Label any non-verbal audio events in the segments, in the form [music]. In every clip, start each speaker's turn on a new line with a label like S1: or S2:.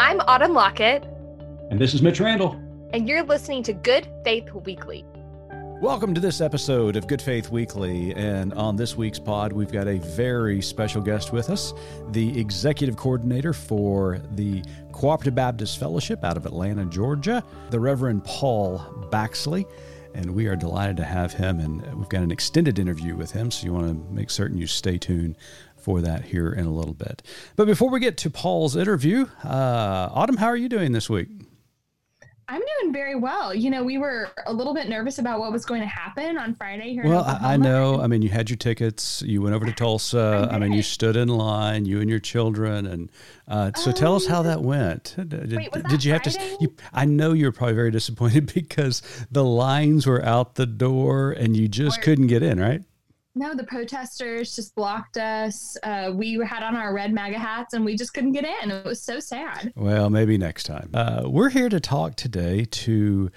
S1: I'm Autumn Lockett.
S2: And this is Mitch Randall.
S1: And you're listening to Good Faith Weekly.
S2: Welcome to this episode of Good Faith Weekly. And on this week's pod, we've got a very special guest with us, the executive coordinator for the Cooperative Baptist Fellowship out of Atlanta, Georgia, the Reverend Paul Baxley. And we are delighted to have him. And we've got an extended interview with him. So you want to make certain you stay tuned for that here in a little bit. But before we get to Paul's interview, uh, Autumn, how are you doing this week?
S3: I'm doing very well. You know, we were a little bit nervous about what was going to happen on Friday here.
S2: Well, I, know. I mean, you had your tickets. You went over to Tulsa. I, I mean, you stood in line. You and your children, and uh, so tell us how that went.
S3: Did, Wait, that
S2: did you
S3: Friday?
S2: have to? You, I know you were probably very disappointed [laughs] because the lines were out the door and you just couldn't get in, right?
S3: No, the protesters just blocked us. Uh, we had on our red MAGA hats and we just couldn't get in. It was so sad.
S2: Well, maybe next time. Uh, we're here to talk today to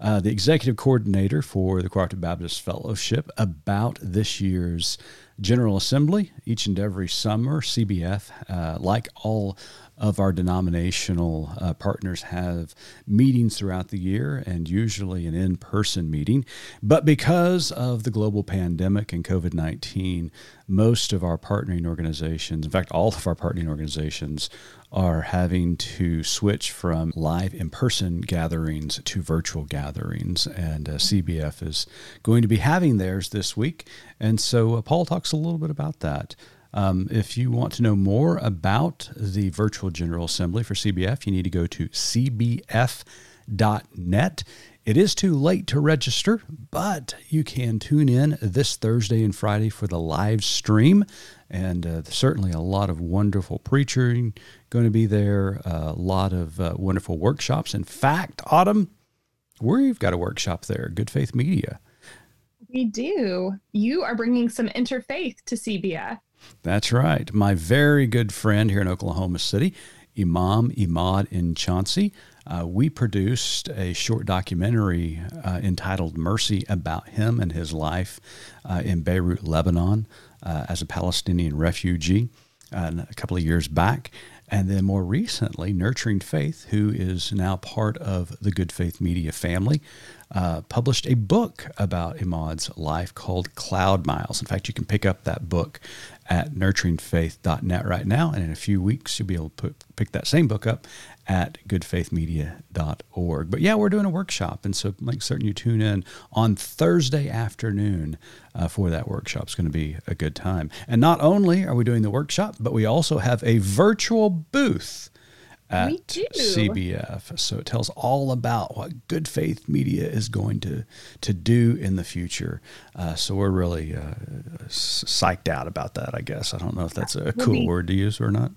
S2: uh, the executive coordinator for the Cooperative Baptist Fellowship about this year's General Assembly. Each and every summer, CBF, uh, like all of our denominational uh, partners have meetings throughout the year and usually an in person meeting. But because of the global pandemic and COVID 19, most of our partnering organizations, in fact, all of our partnering organizations, are having to switch from live in person gatherings to virtual gatherings. And uh, CBF is going to be having theirs this week. And so uh, Paul talks a little bit about that. Um, if you want to know more about the virtual General Assembly for CBF, you need to go to cbf.net. It is too late to register, but you can tune in this Thursday and Friday for the live stream. And uh, certainly a lot of wonderful preaching going to be there, a lot of uh, wonderful workshops. In fact, Autumn, we've got a workshop there, Good Faith Media.
S3: We do. You are bringing some interfaith to CBF.
S2: That's right. My very good friend here in Oklahoma City, Imam Imad Enchassi. Uh, we produced a short documentary uh, entitled Mercy about him and his life uh, in Beirut, Lebanon, uh, as a Palestinian refugee uh, a couple of years back. And then more recently, Nurturing Faith, who is now part of the Good Faith Media family, uh, published a book about Imad's life called Cloud Miles. In fact, you can pick up that book at nurturingfaith.net right now. And in a few weeks, you'll be able to put, pick that same book up at goodfaithmedia.org. But yeah, we're doing a workshop. And so make certain you tune in on Thursday afternoon uh, for that workshop. It's going to be a good time. And not only are we doing the workshop, but we also have a virtual booth at CBF. So it tells all about what Good Faith Media is going to to do in the future. Uh, so we're really uh, psyched out about that. I guess I don't know if that's a cool be, word to use or not.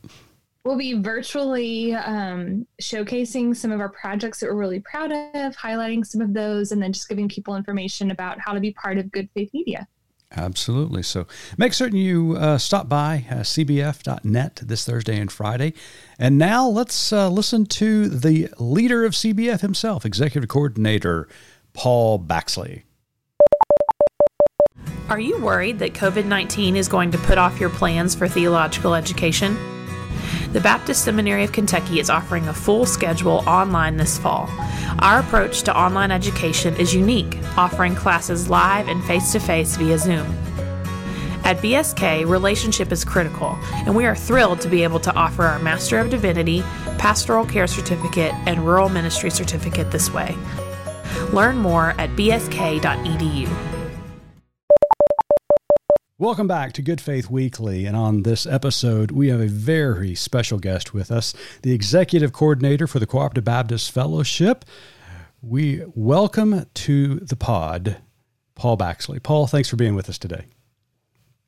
S3: We'll be virtually um, showcasing some of our projects that we're really proud of, highlighting some of those, and then just giving people information about how to be part of Good Faith Media.
S2: Absolutely. So make certain you uh, stop by uh, cbf.net this Thursday and Friday. And now let's uh, listen to the leader of CBF himself, Executive Coordinator Paul Baxley.
S4: Are you worried that COVID 19 is going to put off your plans for theological education? The Baptist Seminary of Kentucky is offering a full schedule online this fall. Our approach to online education is unique, offering classes live and face to face via Zoom. At BSK, relationship is critical, and we are thrilled to be able to offer our Master of Divinity, Pastoral Care Certificate, and Rural Ministry Certificate this way. Learn more at bsk.edu.
S2: Welcome back to Good Faith Weekly. And on this episode, we have a very special guest with us, the executive coordinator for the Cooperative Baptist Fellowship. We welcome to the pod Paul Baxley. Paul, thanks for being with us today.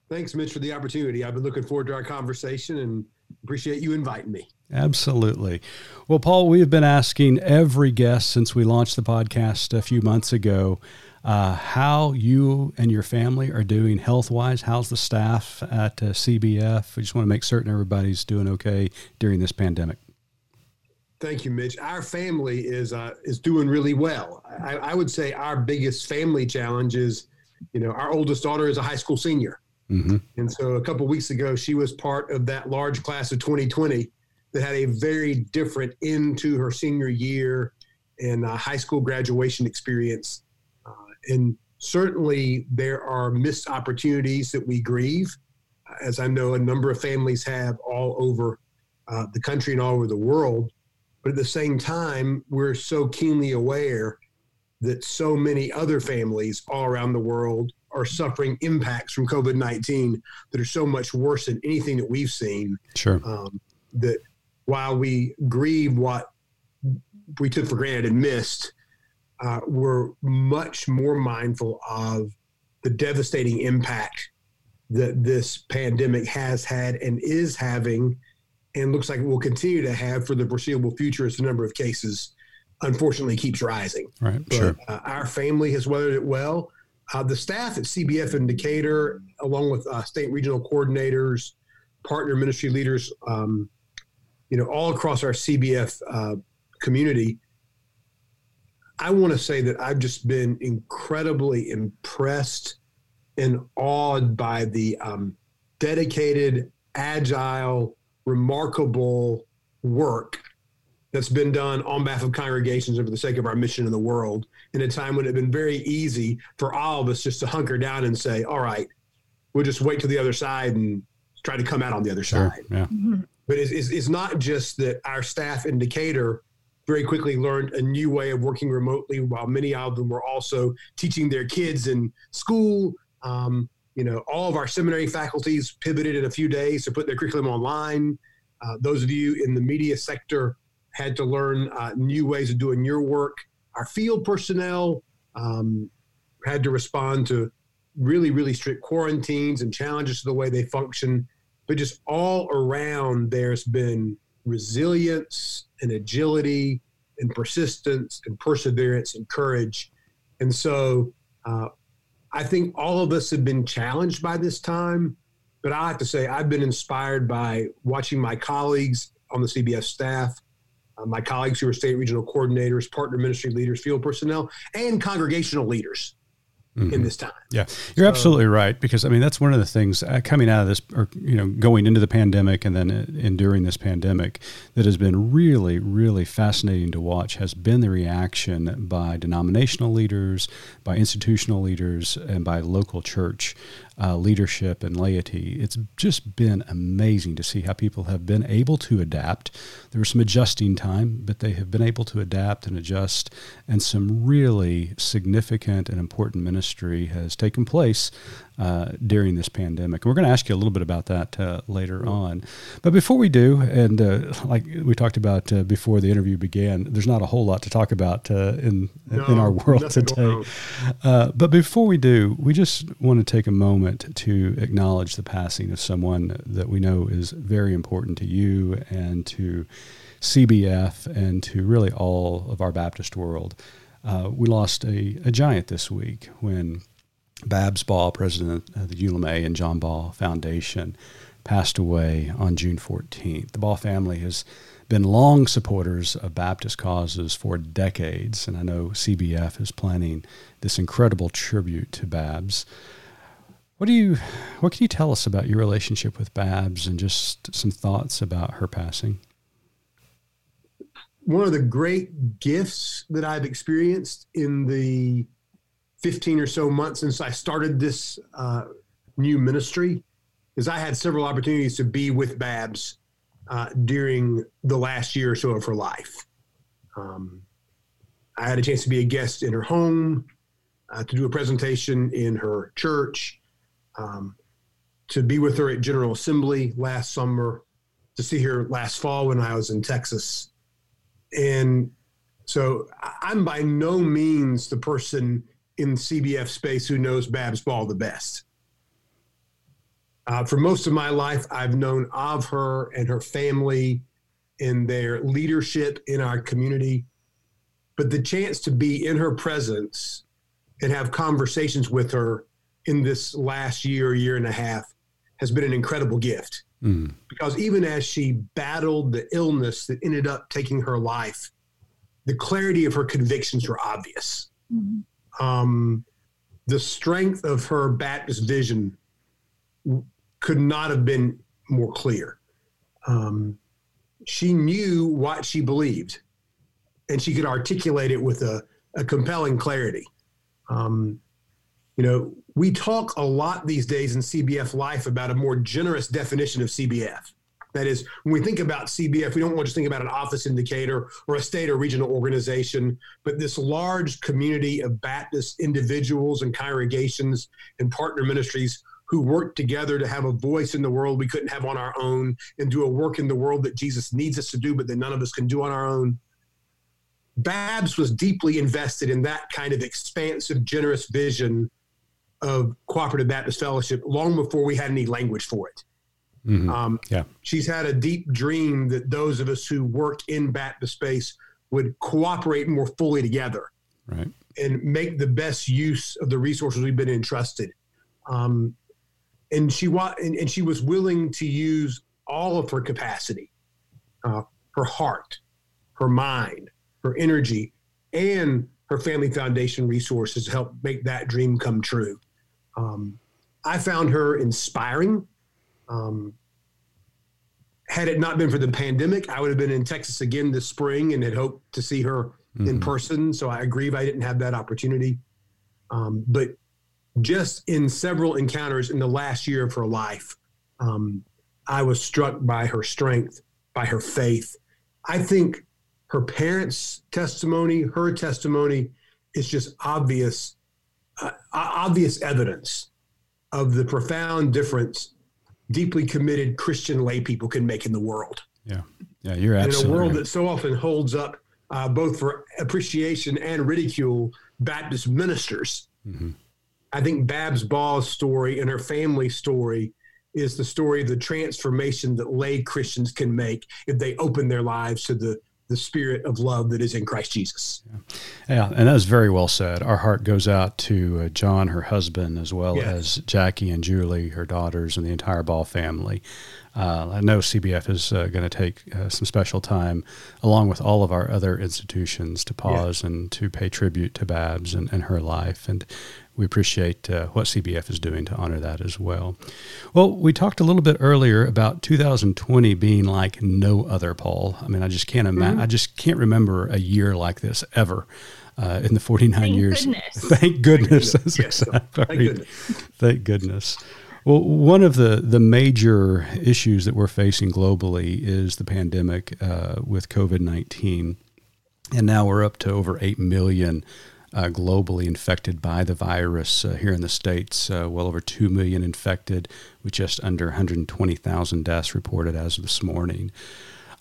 S5: Thanks, Mitch, for the opportunity. I've been looking forward to our conversation and appreciate you inviting me.
S2: Absolutely. Well, Paul, we have been asking every guest since we launched the podcast a few months ago uh, how you and your family are doing health wise. How's the staff at uh, CBF? We just want to make certain everybody's doing okay during this pandemic.
S5: Thank you, Mitch. Our family is uh, is doing really well. I, I, would say our biggest family challenge is, you know, our oldest daughter is a high school senior, mm-hmm. and so a couple weeks ago she was part of that large class of 2020 that had a very different end to her senior year and high school graduation experience. And certainly there are missed opportunities that we grieve, as I know a number of families have all over uh, the country and all over the world. But at the same time, we're so keenly aware that so many other families all around the world are suffering impacts from COVID 19 that are so much worse than anything that we've seen.
S2: Sure.
S5: Um, that while we grieve what we took for granted and missed, uh, we're much more mindful of the devastating impact that this pandemic has had and is having, and looks like it will continue to have for the foreseeable future as the number of cases unfortunately keeps rising.
S2: Right.
S5: But,
S2: sure.
S5: Uh, our family has weathered it well. Uh, the staff at CBF in Decatur, along with uh, state regional coordinators, partner ministry leaders, um, you know, all across our CBF uh, community, I want to say that I've just been incredibly impressed and awed by the um, dedicated, agile, remarkable work that's been done on behalf of congregations and for the sake of our mission in the world in a time when it had been very easy for all of us just to hunker down and say, all right, we'll just wait to the other side and try to come out on the other
S2: Sure.
S5: side.
S2: Yeah.
S5: But it's, it's, it's not just that our staff in Decatur very quickly learned a new way of working remotely, while many of them were also teaching their kids in school. Um, you know, all of our seminary faculties pivoted in a few days to put their curriculum online. Uh, those of you in the media sector had to learn uh, new ways of doing your work. Our field personnel um, had to respond to really, really strict quarantines and challenges to the way they function. But just all around, there's been resilience and agility and persistence and perseverance and courage. And so uh, I think all of us have been challenged by this time. But I have to say, I've been inspired by watching my colleagues on the CBF staff uh, my colleagues who are state regional coordinators, partner ministry leaders, field personnel, and congregational leaders
S2: Mm-hmm.
S5: in this time.
S2: Yeah, you're
S5: So-
S2: absolutely right because I mean that's one of the things uh, coming out of this, or you know, going into the pandemic and then uh, enduring this pandemic that has been really, really fascinating to watch has been the reaction by denominational leaders, by institutional leaders, and by local church uh, leadership and laity. It's just been amazing to see how people have been able to adapt. There was some adjusting time, but they have been able to adapt and adjust, and some really significant and important ministry has taken place uh, during this pandemic. And we're going to ask you a little bit about that uh, later on. But before we do, and uh, like we talked about uh, before the interview began, there's not a whole lot to talk about uh, in in our world today. Uh, but before we do, we just want to take a moment to acknowledge the passing of someone that we know is very important to you and to CBF and to really all of our Baptist world. Uh, we lost a, a giant this week when Babs Baugh, president of the Eula Mae and John Baugh Foundation, passed away on June 14th. The Baugh family has been long supporters of Baptist causes for decades, and I know CBF is planning this incredible tribute to Babs. What do you, what can you tell us about your relationship with Babs and just some thoughts about her passing?
S5: One of the great gifts that I've experienced in the 15 or so months since I started this uh, new ministry is I had several opportunities to be with Babs uh, during the last year or so of her life. Um, I had a chance to be a guest in her home, uh, to do a presentation in her church, um, to be with her at General Assembly last summer, to see her last fall when I was in Texas. And so I'm by no means the person in CBF space who knows Babs Baugh the best. Uh, for most of my life, I've known of her and her family and their leadership in our community. But the chance to be in her presence and have conversations with her in this last year, year and a half has been an incredible gift.
S2: Mm.
S5: Because even as she battled the illness that ended up taking her life, the clarity of her convictions were obvious um, the strength of her Baptist vision w- could not have been more clear. Um, she knew what she believed and she could articulate it with a, a compelling clarity. Um, you know, we talk a lot these days in CBF life about a more generous definition of CBF. That is, when we think about CBF, we don't want to just think about an office in Decatur or a state or regional organization, but this large community of Baptist individuals and congregations and partner ministries who work together to have a voice in the world we couldn't have on our own and do a work in the world that Jesus needs us to do, but that none of us can do on our own. Babs was deeply invested in that kind of expansive, generous vision of Cooperative Baptist Fellowship long before we had any language for it.
S2: Mhm.
S5: Um,
S2: Yeah.
S5: She's had a deep dream that those of us who work in Baptist space would cooperate more fully together
S2: Right.
S5: and make the best use of the resources we've been entrusted. Um, and she wa- and, and she was willing to use all of her capacity, uh, her heart, her mind, her energy, and her family foundation resources to help make that dream come true. Um, I found her inspiring. Um, had it not been for the pandemic, I would have been in Texas again this spring and had hoped to see her in
S2: Mhm.
S5: person. So I grieve I didn't have that opportunity. Um, but just in several encounters in the last year of her life, um, I was struck by her strength, by her faith. I think her parents' testimony, her testimony, is just obvious, uh, obvious evidence of the profound difference deeply committed Christian lay people can make in the world
S2: Yeah. Yeah. You're
S5: in a world that so often holds up uh, both for appreciation and ridicule Baptist ministers.
S2: Mhm.
S5: I think Babs Baugh's story and her family story is the story of the transformation that lay Christians can make if they open their lives to the the spirit of love that is in Christ Jesus.
S2: Yeah, and that was very well said. Our heart goes out to uh, John, her husband, as well
S5: Yes.
S2: as Jackie and Julie, her daughters, and the entire Baugh family. Uh, I know CBF is uh, going to take uh, some special time, along with all of our other institutions, to pause and to pay tribute to Babs and, and her life. And we appreciate uh, what CBF is doing to honor that as well. Well, we talked a little bit earlier about 2020 being like no other, Paul. I mean, I just can't imagine. I just can't remember a year like this ever uh, in the 49
S3: Thank
S2: years.
S3: goodness. [laughs]
S2: Thank goodness. That's
S5: Yes.
S2: exactly
S5: Thank goodness.
S2: Thank goodness. Well, one of the, the major issues that we're facing globally is the pandemic uh, with COVID 19. And now we're up to over 8 million globally infected by the virus. Uh, here in the States, uh, well over 2 million infected, with just under 120,000 deaths reported as of this morning.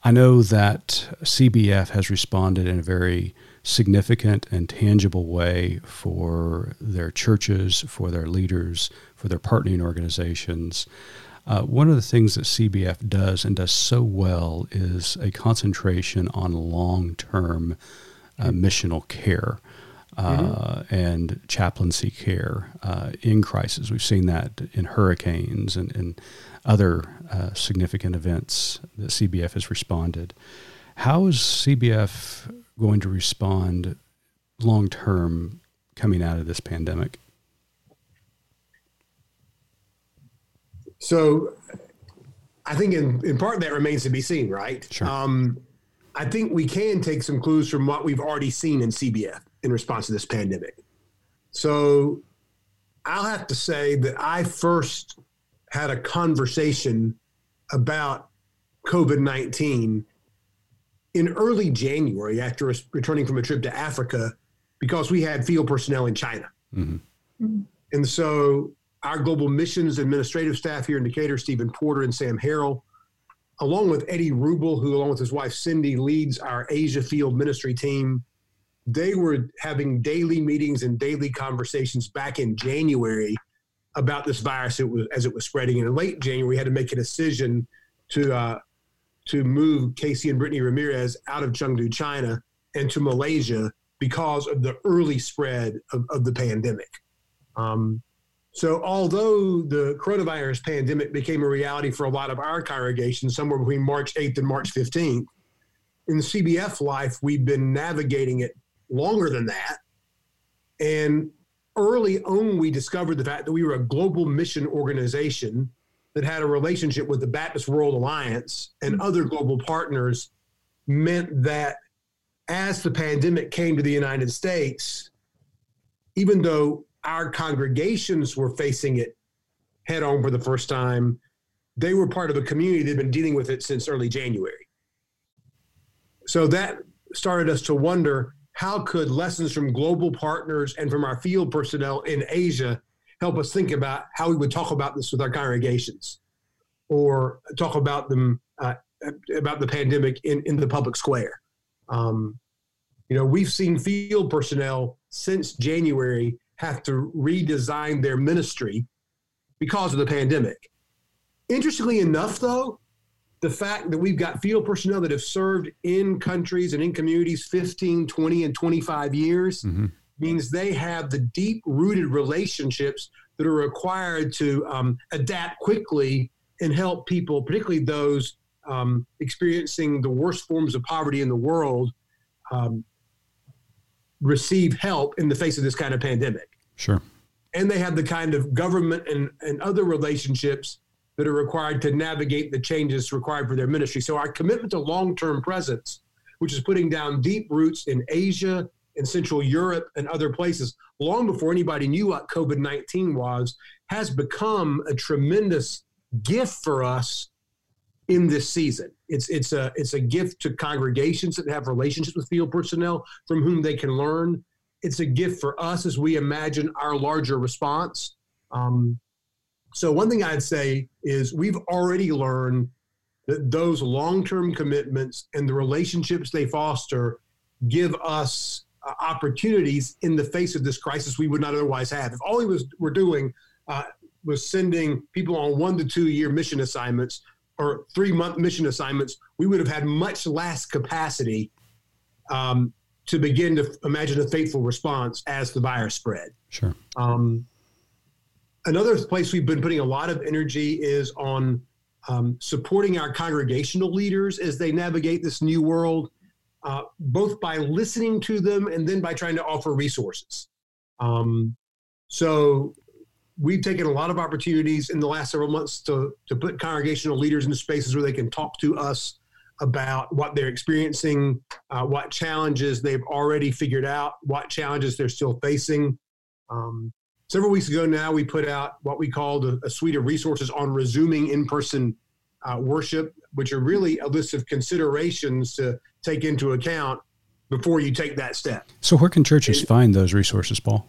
S2: I know that CBF has responded in a very significant and tangible way for their churches, for their leaders, for their partnering organizations. Uh, one of the things that CBF does and does so well is a concentration on long term uh, missional care. Uh, and chaplaincy care uh, in crisis. We've seen that in hurricanes and, and other uh, significant events that CBF has responded. How is CBF going to respond long term coming out of this pandemic?
S5: So I think in, in part that remains to be seen, right?
S2: Sure.
S5: Um, I think we can take some clues from what we've already seen in CBF in response to this pandemic. So I'll have to say that I first had a conversation about COVID 19 in early January after returning from a trip to Africa because we had field personnel in China.
S2: Mhm.
S5: And so our global missions administrative staff here in Decatur, Stephen Porter and Sam Harrell, along with Eddie Rubel, who along with his wife Cindy leads our Asia field ministry team, they were having daily meetings and daily conversations back in January about this virus it was, as it was spreading. And in late January, we had to make a decision to uh, to move Casey and Brittany Ramirez out of Chengdu, China, and to Malaysia because of the early spread of, of the pandemic. Um, so, although the coronavirus pandemic became a reality for a lot of our congregations somewhere between March 8th and March 15th, in CBF life, we've been navigating it longer than that. And early on, we discovered the fact that we were a global mission organization that had a relationship with the Baptist World Alliance and mm-hmm. other global partners meant that as the pandemic came to the United States, even though our congregations were facing it head on for the first time, they were part of a community that had been dealing with it since early January. So that started us to wonder how could lessons from global partners and from our field personnel in Asia help us think about how we would talk about this with our congregations or talk about them uh, about the pandemic in, in the public square. Um, you know, we've seen field personnel since January have to redesign their ministry because of the pandemic. Interestingly enough, though, the fact that we've got field personnel that have served in countries and in communities 15, 20, and 25 years mm-hmm. means they have the deep rooted relationships that are required to um, adapt quickly and help people, particularly those um, experiencing the worst forms of poverty in the world, um, receive help in the face of this kind of pandemic.
S2: Sure.
S5: And they have the kind of government and, and other relationships that are required to navigate the changes required for their ministry. So our commitment to long-term presence, which is putting down deep roots in Asia and Central Europe and other places, long before anybody knew what COVID-19 was, has become a tremendous gift for us in this season. It's it's a it's a gift to congregations that have relationships with field personnel from whom they can learn. It's a gift for us as we imagine our larger response. Um, so, one thing I'd say is we've already learned that those long term commitments and the relationships they foster give us uh, opportunities in the face of this crisis we would not otherwise have. If all we was, were doing uh, was sending people on one to two year mission assignments or three month mission assignments, we would have had much less capacity um, to begin to imagine a faithful response as the virus spread.
S2: Sure. Um,
S5: another place we've been putting a lot of energy is on um, supporting our congregational leaders as they navigate this new world, uh, both by listening to them and then by trying to offer resources. Um, so we've taken a lot of opportunities in the last several months to, to put congregational leaders into spaces where they can talk to us about what they're experiencing, uh, what challenges they've already figured out, what challenges they're still facing. Um, several weeks ago now, we put out what we called a, a suite of resources on resuming in person uh, worship, which are really a list of considerations to take into account before you take that step.
S2: So, where can churches and, find those resources, Paul?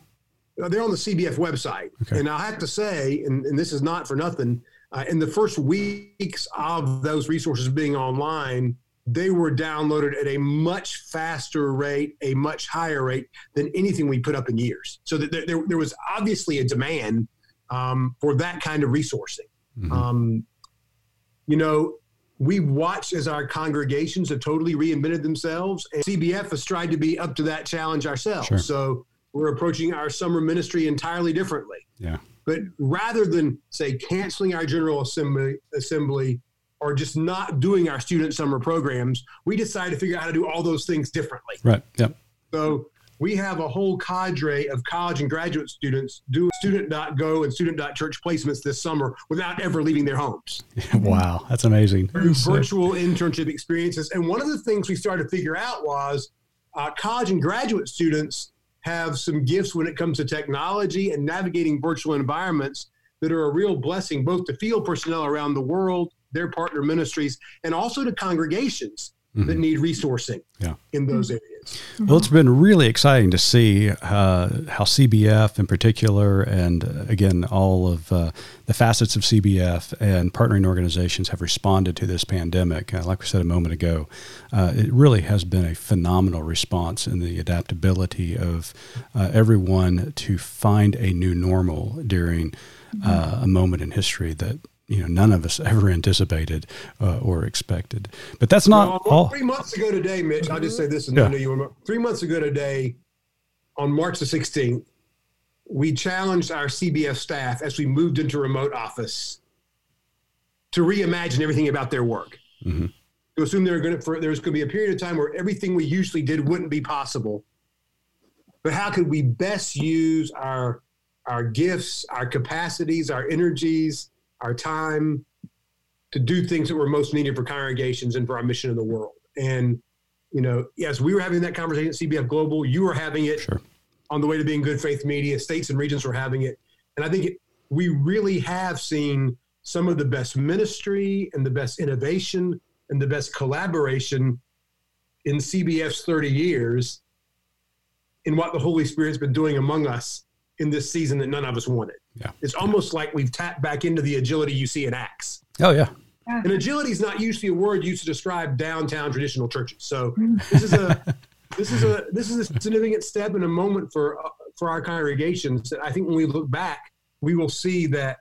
S5: Uh, they're on the CBF website. Okay. And I have to say, and, and this is not for nothing, uh, in the first weeks of those resources being online, they were downloaded at a much faster rate, a much higher rate than anything we put up in years. So that there, there, there was obviously a demand um, for that kind of resourcing. Mm-hmm. Um, you know, we watched as our congregations have totally reinvented themselves, and CBF has tried to be up to that challenge ourselves. Sure. So we're approaching our summer ministry entirely differently.
S2: Yeah.
S5: But rather than say canceling our general assembly, assembly or just not doing our student summer programs, we decided to figure out how to do all those things differently.
S2: Right. Yep.
S5: So we have a whole cadre of college and graduate students do student.go and student.church placements this summer without ever leaving their homes. [laughs]
S2: wow, that's amazing.
S5: Through virtual internship experiences. And one of the things we started to figure out was uh, college and graduate students have some gifts when it comes to technology and navigating virtual environments that are a real blessing both to field personnel around the world their partner ministries, and also to congregations mm-hmm. that need resourcing yeah. in those areas.
S2: Well, it's been really exciting to see uh, how CBF in particular, and uh, again, all of uh, the facets of CBF and partnering organizations have responded to this pandemic. Uh, like we said a moment ago, uh, it really has been a phenomenal response in the adaptability of uh, everyone to find a new normal during a moment in history that you know none of us ever anticipated uh, or expected. But that's not
S5: well,
S2: all.
S5: Three months ago today, Mitch. I'll just say this, and yeah. I know you remember. Three months ago today, on March the 16th, we challenged our CBF staff as we moved into remote office to reimagine everything about their work. Mm-hmm. To assume there going to there was going to be a period of time where everything we usually did wouldn't be possible. But how could we best use our our gifts, our capacities, our energies, our time to do things that were most needed for congregations and for our mission in the world. And, you know, yes, we were having that conversation at CBF Global. You were having it
S2: Sure.
S5: on the way to being good faith media. States and regions were having it. And I think it, we really have seen some of the best ministry and the best innovation and the best collaboration in CBF's 30 years in what the Holy Spirit's been doing among us in this season that none of us wanted.
S2: Yeah.
S5: It's almost like we've tapped back into the agility you see in Acts.
S2: Oh yeah.
S5: And agility is not usually a word used to describe downtown traditional churches. So [laughs] this is a this is a this is a significant step and a moment for uh, for our congregations that I think when we look back, we will see that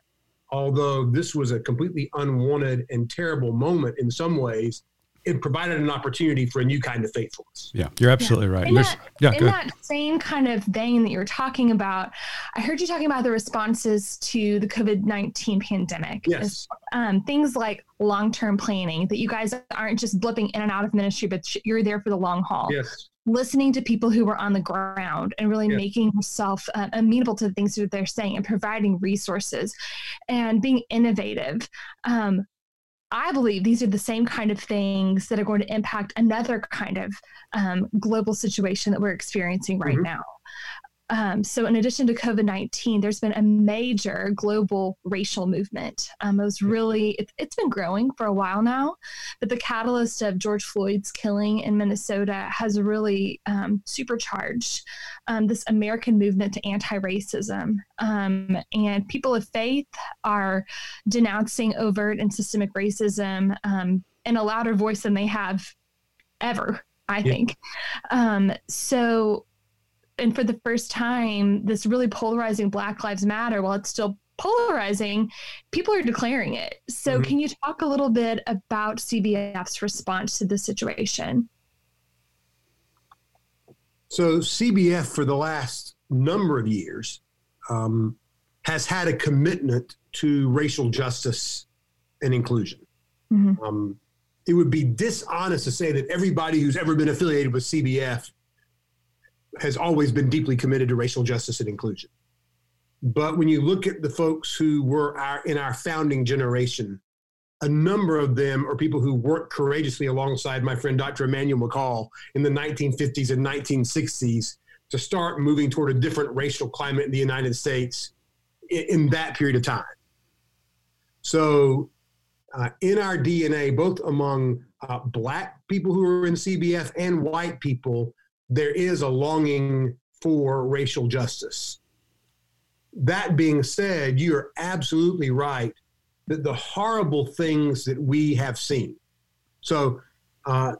S5: although this was a completely unwanted and terrible moment in some ways, it provided an opportunity for a new kind of faithfulness.
S2: Yeah. You're absolutely right.
S3: In that,
S2: yeah.
S3: in that same kind of vein that you're talking about, I heard you talking about the responses to the COVID 19 pandemic.
S5: Yes.
S3: Um, things like long term planning, that you guys aren't just blipping in and out of ministry, but you're there for the long haul.
S5: Yes.
S3: Listening to people who were on the ground and really
S5: Yes.
S3: making yourself uh, amenable to the things that they're saying and providing resources and being innovative. Um, I believe these are the same kind of things that are going to impact another kind of um, global situation that we're experiencing right
S5: Mhm.
S3: now. Um, so, in addition to COVID 19, there's been a major global racial movement. Um, it was really, it, it's been growing for a while now, but the catalyst of George Floyd's killing in Minnesota has really um, supercharged um, this American movement to anti racism. Um, and people of faith are denouncing overt and systemic racism um, in a louder voice than they have ever, I
S5: Yeah.
S3: think. Um, so, and for the first time, this really polarizing Black Lives Matter, while it's still polarizing, people are declaring it. So,
S5: Mhm.
S3: can you talk a little bit about CBF's response to this situation?
S5: So CBF for the last number of years um, has had a commitment to racial justice and inclusion.
S3: Mhm.
S5: Um, it would be dishonest to say that everybody who's ever been affiliated with CBF has always been deeply committed to racial justice and inclusion. But when you look at the folks who were our, in our founding generation, a number of them are people who worked courageously alongside my friend Dr. Emmanuel McCall in the 1950s and 1960s to start moving toward a different racial climate in the United States in, in that period of time. So, uh, in our DNA, both among uh, Black people who are in CBF and white people, there is a longing for racial justice. That being said, you're absolutely right that the horrible things that we have seen. So, uh,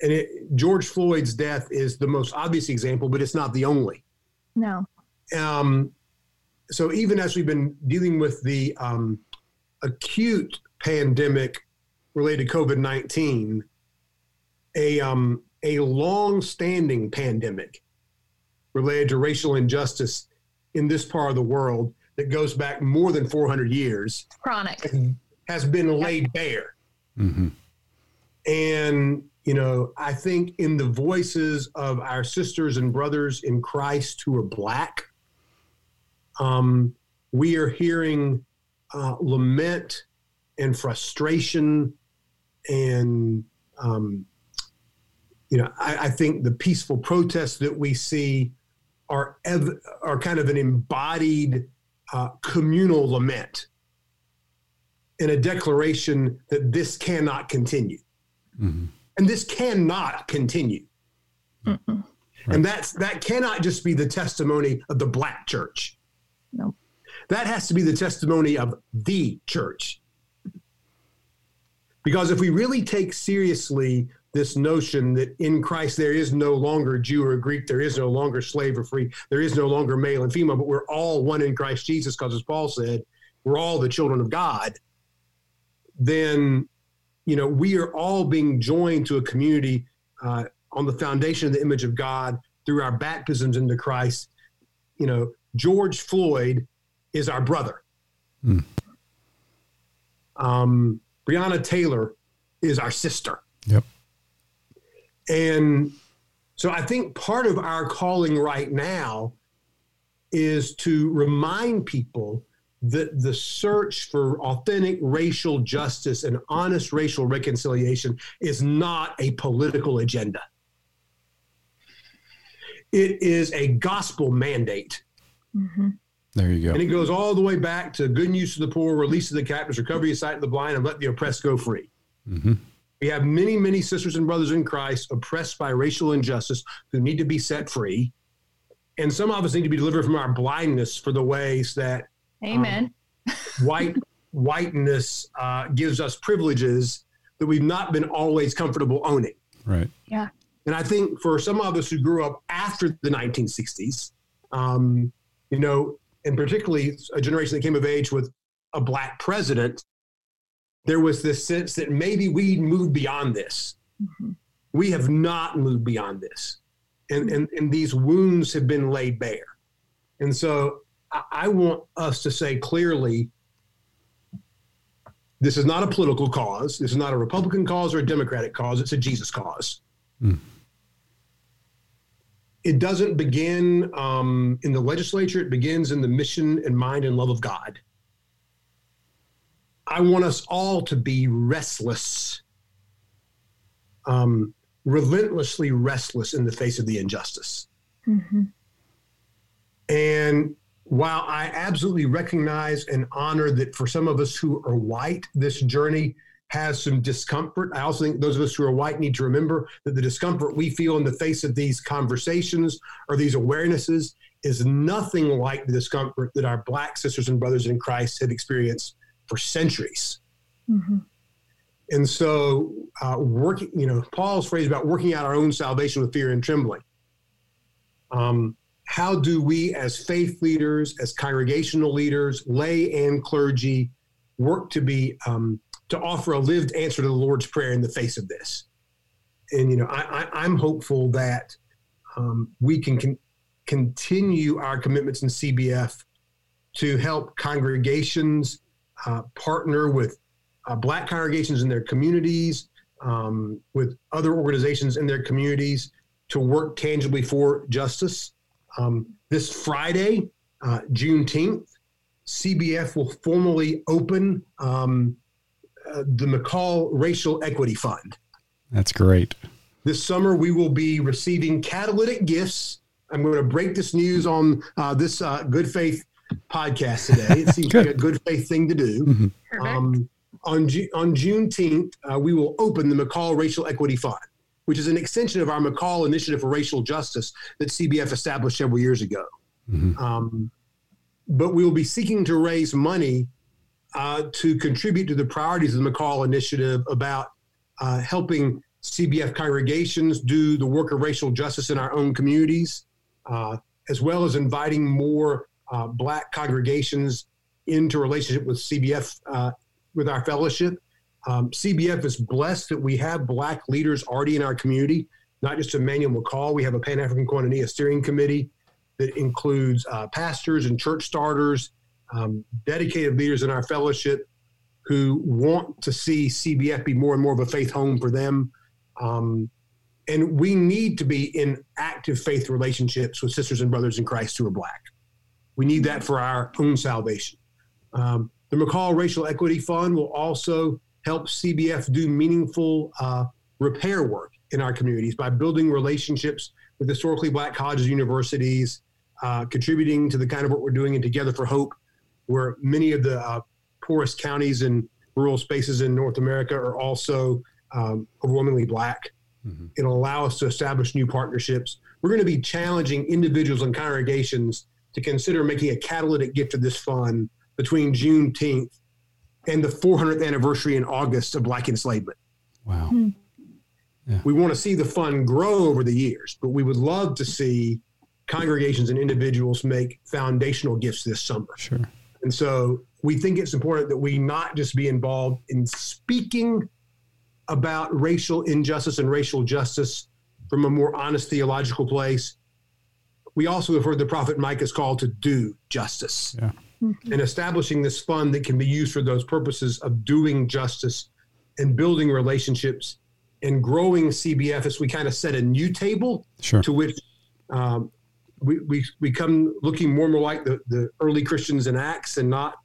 S5: and it, George Floyd's death is the most obvious example, but it's not the only.
S3: No.
S5: Um, so even as we've been dealing with the um, acute pandemic related to COVID nineteen, a um, a long-standing pandemic related to racial injustice in this part of the world that goes back more than 400 years
S3: Chronic.
S5: has been laid bare.
S2: hmm
S5: And, you know, I think in the voices of our sisters and brothers in Christ who are Black, um, we are hearing uh, lament and frustration. And, um, you know, I, I think the peaceful protests that we see are, ev- are kind of an embodied uh, communal lament and a declaration that this cannot continue.
S2: Hmm
S5: and this cannot continue.
S3: Mm-mm.
S5: and that's that cannot just be the testimony of the black church.
S3: No.
S5: that has to be the testimony of the church. Because if we really take seriously this notion that in Christ there is no longer Jew or Greek, there is no longer slave or free, there is no longer male and female, but we're all one in Christ Jesus, because as Paul said, we're all the children of God, then you know we are all being joined to a community uh, on the foundation of the image of God through our baptisms into Christ. You know, George Floyd is our brother.
S2: Hmm.
S5: Um, Breonna Taylor is our sister.
S2: Yep.
S5: And so I think part of our calling right now is to remind people that the search for authentic racial justice and honest racial reconciliation is not a political agenda. It is a gospel mandate.
S3: Mm-hmm.
S2: There you go.
S5: And it goes all the way back to good news to the poor, release of the captives, recovery of sight of the blind, and let the oppressed go free.
S2: Mm-hmm.
S5: We have many, many sisters and brothers in Christ oppressed by racial injustice who need to be set free. And some of us need to be delivered from our blindness for the ways that
S3: Amen.
S5: Um, [laughs] white whiteness uh, gives us privileges that we've not been always comfortable owning.
S2: Right.
S3: Yeah.
S5: And I think for some of us who grew up after the 1960s, um, you know, and particularly a generation that came of age with a black president, there was this sense that maybe we moved beyond this.
S3: Mm-hmm.
S5: We have not moved beyond this. And, and, and these wounds have been laid bare. And so I, I want us to say clearly this is not a political cause. This is not a Republican cause or a Democratic cause. It's a Jesus cause.
S2: Mm.
S5: It doesn't begin um, in the legislature, it begins in the mission and mind and love of God. I want us all to be restless, um, relentlessly restless in the face of the injustice.
S3: Mm-hmm.
S5: And while I absolutely recognize and honor that for some of us who are white, this journey has some discomfort, I also think those of us who are white need to remember that the discomfort we feel in the face of these conversations or these awarenesses is nothing like the discomfort that our black sisters and brothers in Christ have experienced for centuries.
S3: Mm-hmm.
S5: And so, uh, working, you know, Paul's phrase about working out our own salvation with fear and trembling. Um, how do we, as faith leaders, as congregational leaders, lay and clergy, work to be um, to offer a lived answer to the Lord's prayer in the face of this? And you know, I, am hopeful that um, we can con- continue our commitments in CBF to help congregations uh, partner with uh, Black congregations in their communities, um, with other organizations in their communities to work tangibly for justice. Um, this Friday, uh, Juneteenth, CBF will formally open um, uh, the McCall Racial Equity Fund.
S2: That's great.
S5: This summer, we will be receiving catalytic gifts. I'm going to break this news on uh, this uh, Good Faith podcast today. It seems
S2: good.
S5: like a good faith thing to do.
S2: Mm-hmm.
S5: Um, on, Ju- on Juneteenth, uh, we will open the McCall Racial Equity Fund which is an extension of our McCall Initiative for Racial Justice that CBF established several years ago.
S2: Mm-hmm.
S5: Um, but we will be seeking to raise money uh, to contribute to the priorities of the McCall Initiative about uh, helping CBF congregations do the work of racial justice in our own communities, uh, as well as inviting more uh, Black congregations into relationship with CBF uh, with our fellowship. Um, CBF is blessed that we have Black leaders already in our community, not just Emmanuel McCall. We have a Pan African Koinonia steering committee that includes uh, pastors and church starters, um, dedicated leaders in our fellowship who want to see CBF be more and more of a faith home for them. Um, and we need to be in active faith relationships with sisters and brothers in Christ who are Black. We need that for our own salvation. Um, the McCall Racial Equity Fund will also help CBF do meaningful uh, repair work in our communities by building relationships with historically black colleges, and universities, uh, contributing to the kind of work we're doing in Together for Hope, where many of the uh, poorest counties and rural spaces in North America are also um, overwhelmingly black. Mm-hmm. It'll allow us to establish new partnerships. We're going to be challenging individuals and congregations to consider making a catalytic gift to this fund between Juneteenth and the 400th anniversary in August of Black enslavement.
S2: Wow.
S3: Hmm.
S2: Yeah.
S5: We want to see the fund grow over the years, but we would love to see congregations and individuals make foundational gifts this summer.
S2: Sure.
S5: And so we think it's important that we not just be involved in speaking about racial injustice and racial justice from a more honest theological place. We also have heard the prophet Micah's call to do justice.
S2: Yeah.
S5: And establishing this fund that can be used for those purposes of doing justice and building relationships and growing CBF as we kind of set a new table
S2: Sure.
S5: to which um, we, we, we come looking more and more like the, the early Christians in Acts and not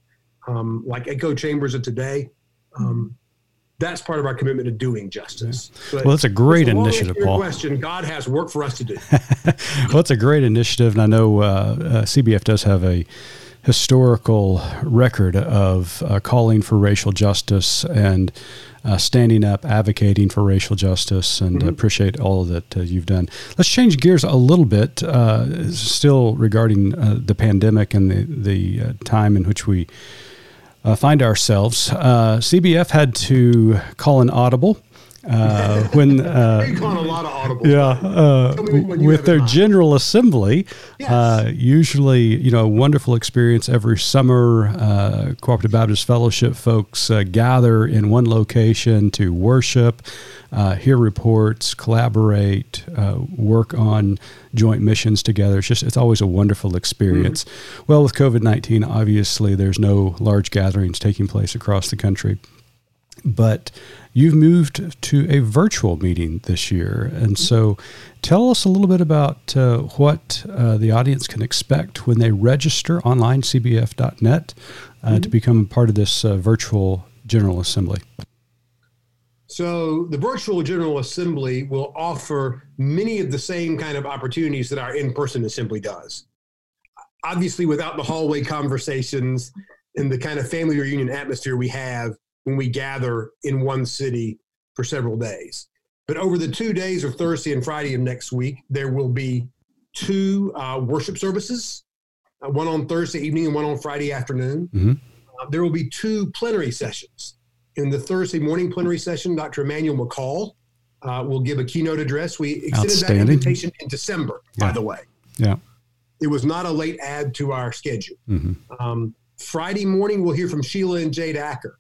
S5: um, like echo chambers of today. Um, that's part of our commitment to doing justice.
S2: But well, that's a great initiative, Paul.
S5: Question: God has work for us to do. [laughs]
S2: well, it's a great initiative, and I know uh, uh, CBF does have a historical record of uh, calling for racial justice and uh, standing up, advocating for racial justice, and mm-hmm. appreciate all that uh, you've done. Let's change gears a little bit, uh, still regarding uh, the pandemic and the, the uh, time in which we find ourselves. CBF had to call an audible uh, [laughs] when uh, yeah, uh, with their General Assembly, yes. Uh, usually you know a wonderful experience every summer. Uh, Cooperative Baptist Fellowship folks uh, gather in one location to worship, hear reports, collaborate, work on joint missions together. It's just it's always a wonderful experience. Mm-hmm. Well, with COVID nineteen, obviously there's no large gatherings taking place across the country, but you've moved to a virtual meeting this year. And so tell us a little bit about uh, what uh, the audience can expect when they register online, cbf.net, uh, mm-hmm. to become part of this uh, virtual General Assembly.
S5: So, the virtual General Assembly will offer many of the same kind of opportunities that our in person assembly does. Obviously, without the hallway conversations and the kind of family reunion atmosphere we have when we gather in one city for several days. But over the two days of Thursday and Friday of next week, there will be two uh, worship services, uh, one on Thursday evening and one on Friday afternoon. Mm-hmm. Uh, there will be two plenary sessions. In the Thursday morning plenary session, Dr. Emmanuel McCall uh, will give a keynote address. We extended that invitation in December, yeah. by the way.
S2: Yeah.
S5: It was not a late add to our schedule. Mm-hmm. Um, Friday morning, we'll hear from Sheila and Jade Acker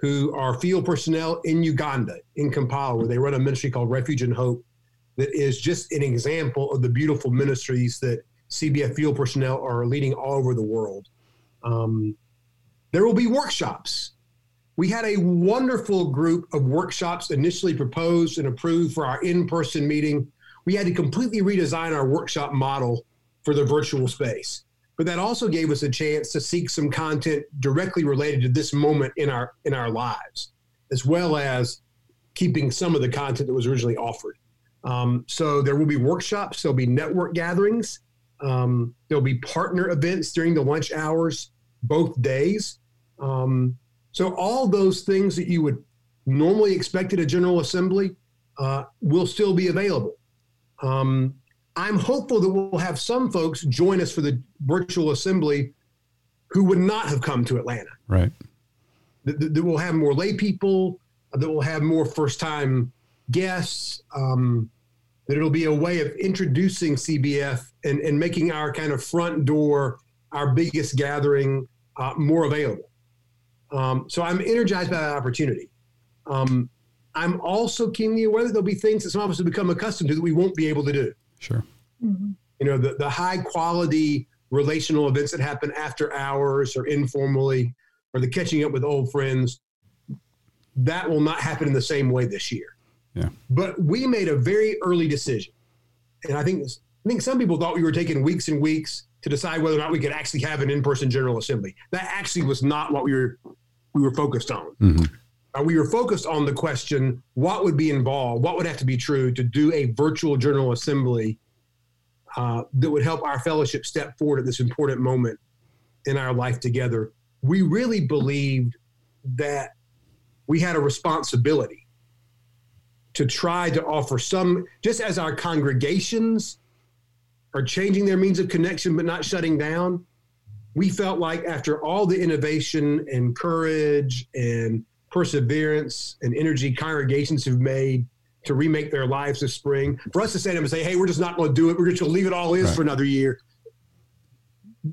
S5: who are field personnel in Uganda, in Kampala, where they run a ministry called Refuge and Hope that is just an example of the beautiful ministries that CBF field personnel are leading all over the world. Um, there will be workshops. We had a wonderful group of workshops initially proposed and approved for our in person meeting. We had to completely redesign our workshop model for the virtual space but that also gave us a chance to seek some content directly related to this moment in our in our lives, as well as keeping some of the content that was originally offered. Um, so there will be workshops, there'll be network gatherings, um, there'll be partner events during the lunch hours, both days. Um, so all those things that you would normally expect at a general assembly uh, will still be available. Um, I'm hopeful that we'll have some folks join us for the virtual assembly who would not have come to Atlanta.
S2: Right.
S5: That, that, we'll have more lay people, that will have more first time guests, um, that it'll be a way of introducing CBF and, and making our kind of front door, our biggest gathering, uh, more available. Um, so I'm energized by that opportunity. Um, I'm also keenly aware that there'll be things that some of us have become accustomed to that we won't be able to do.
S2: Sure.
S5: Mm-hmm. You know, the, the high quality relational events that happen after hours or informally, or the catching up with old friends, that will not happen in the same way this year.
S2: Yeah.
S5: But we made a very early decision. And I think I think some people thought we were taking weeks and weeks to decide whether or not we could actually have an in-person general assembly. That actually was not what we were we were focused on. Mm-hmm. Uh, we were focused on the question: what would be involved? What would have to be true to do a virtual general assembly uh, that would help our fellowship step forward at this important moment in our life together. We really believed that we had a responsibility to try to offer some, just as our congregations are changing their means of connection but not shutting down. We felt like after all the innovation and courage and perseverance and energy congregations have made to remake their lives this spring. For us to stand up and say, hey, we're just not going to do it, we're just going to leave it all in right. for another year,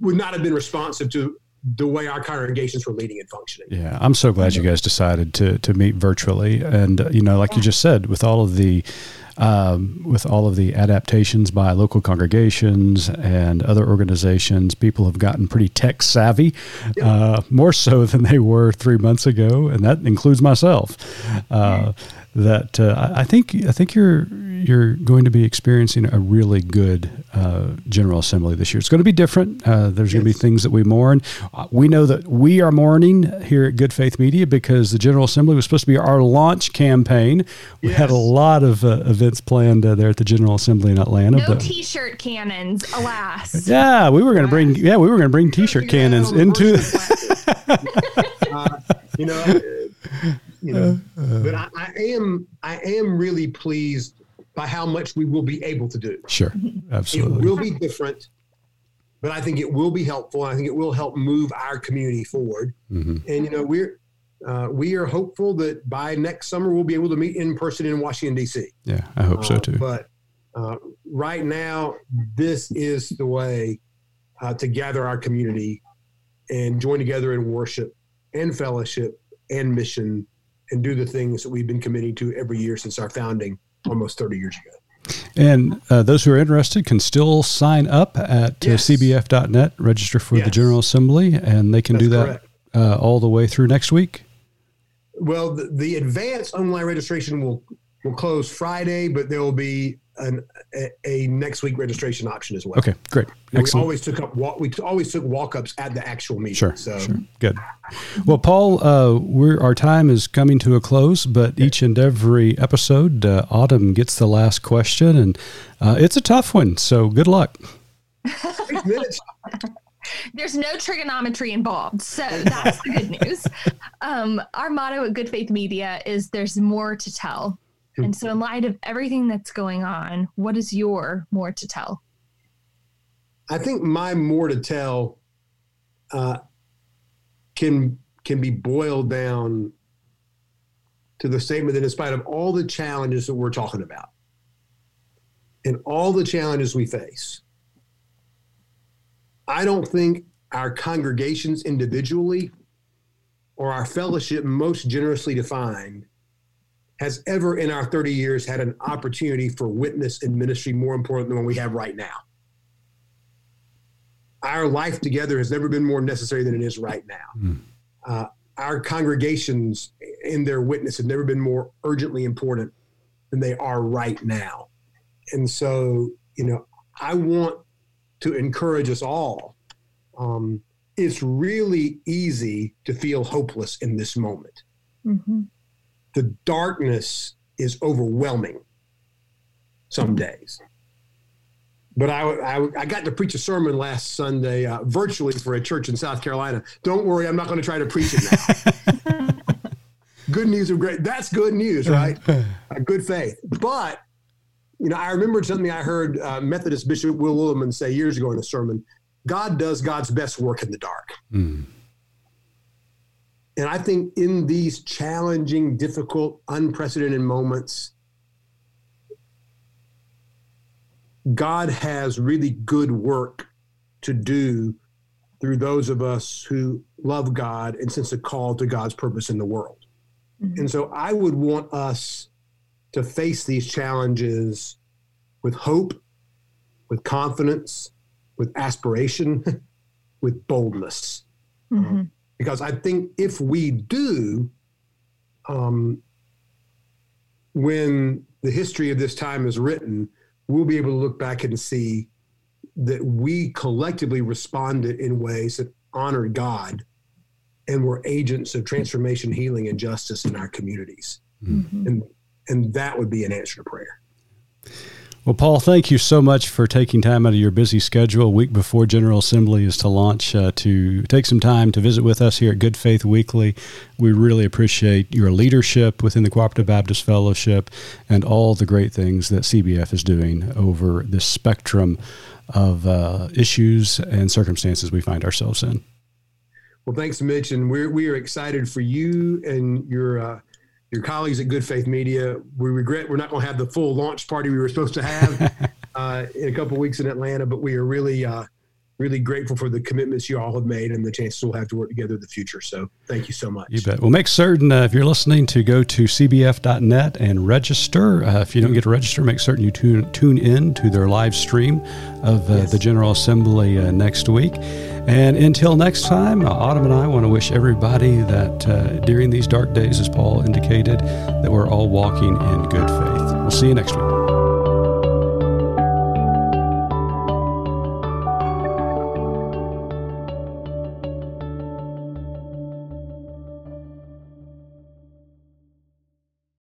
S5: would not have been responsive to the way our congregations were leading and functioning.
S2: Yeah, I'm so glad you guys decided to to meet virtually, and uh, you know, like you just said, with all of the um, with all of the adaptations by local congregations and other organizations, people have gotten pretty tech savvy, uh, more so than they were three months ago, and that includes myself. Uh, that uh, I think I think you're you're going to be experiencing a really good uh, General Assembly this year. It's going to be different. Uh, there's yes. going to be things that we mourn. Uh, we know that we are mourning here at Good Faith Media because the General Assembly was supposed to be our launch campaign. We yes. had a lot of uh, events planned uh, there at the General Assembly in Atlanta.
S3: No but, T-shirt cannons, alas.
S2: Yeah, we were going to bring. Yeah, we were going to bring T-shirt cannons into. [laughs]
S5: you know, you know, but I, I am I am really pleased by how much we will be able to do.
S2: Sure, absolutely.
S5: It will be different, but I think it will be helpful. I think it will help move our community forward. Mm-hmm. And you know, we're uh, we are hopeful that by next summer we'll be able to meet in person in Washington D.C.
S2: Yeah, I hope uh, so too.
S5: But uh, right now, this is the way uh, to gather our community and join together in worship and fellowship and mission and do the things that we've been committing to every year since our founding almost 30 years ago.
S2: And uh, those who are interested can still sign up at uh, yes. uh, cbf.net, register for yes. the General Assembly, and they can That's do that uh, all the way through next week.
S5: Well, the, the advanced online registration will will close Friday, but there will be an, a, a, next week registration option as well.
S2: Okay, great.
S5: we always took up walk. We always took walk ups at the actual meeting.
S2: Sure, so. sure, good. Well, Paul, uh, we're our time is coming to a close, but each and every episode, uh, Autumn gets the last question, and uh, it's a tough one. So good luck. [laughs]
S3: There's no trigonometry involved, so that's the good news. [laughs] Um, our motto at Good Faith Media is "There's more to tell." And so, in light of everything that's going on, what is your more to tell?
S5: I think my more to tell uh, can can be boiled down to the statement that, in spite of all the challenges that we're talking about, and all the challenges we face, I don't think our congregations individually or our fellowship most generously defined has ever in our 30 years had an opportunity for witness and ministry more important than what we have right now. Our life together has never been more necessary than it is right now. Mm. Uh, our congregations in their witness have never been more urgently important than they are right now. And so, you know, I want to encourage us all. Um, it's really easy to feel hopeless in this moment. Mm-hmm the darkness is overwhelming some days. But I, I, I, got to preach a sermon last Sunday uh, virtually for a church in South Carolina. Don't worry, I'm not going to try to preach it now. [laughs] good news of great. That's good news, right? [laughs] uh, good faith. But, you know, I remembered something I heard uh, Methodist Bishop Will Willimon say years ago in a sermon God does God's best work in the dark. Mm. And I think in these challenging, difficult, unprecedented moments, God has really good work to do through those of us who love God and sense a call to God's purpose in the world. Mm-hmm. And so I would want us to face these challenges with hope, with confidence, with aspiration, [laughs] with boldness. Mm-hmm because I think if we do, um, when the history of this time is written, we'll be able to look back and see that we collectively responded in ways that honored God and were agents of transformation, healing, and justice in our communities. Mm-hmm. And, and that would be an answer to prayer.
S2: Well, Paul, thank you so much for taking time out of your busy schedule a week before General Assembly is to launch uh, to take some time to visit with us here at Good Faith Weekly. We really appreciate your leadership within the Cooperative Baptist Fellowship and all the great things that CBF is doing over this spectrum of uh, issues and circumstances we find ourselves in.
S5: Well, thanks, Mitch, and we're we are excited for you and your uh, your colleagues at Good Faith Media. We regret we're not going to have the full launch party we were supposed to have [laughs] uh, in a couple weeks in Atlanta, but we are really, uh, really grateful for the commitments you all have made and the chances we'll have to work together in the future. So thank you so much.
S2: You bet. Well, make certain uh, if you're listening to go to cbf.net and register. Uh, if you don't get to register, make certain you tune, tune in to their live stream of uh, yes. the General Assembly uh, next week. And until next time, uh, Autumn and I want to wish everybody that uh, during these dark days, as Paul indicated, that we're all walking in good faith. We'll see you next week.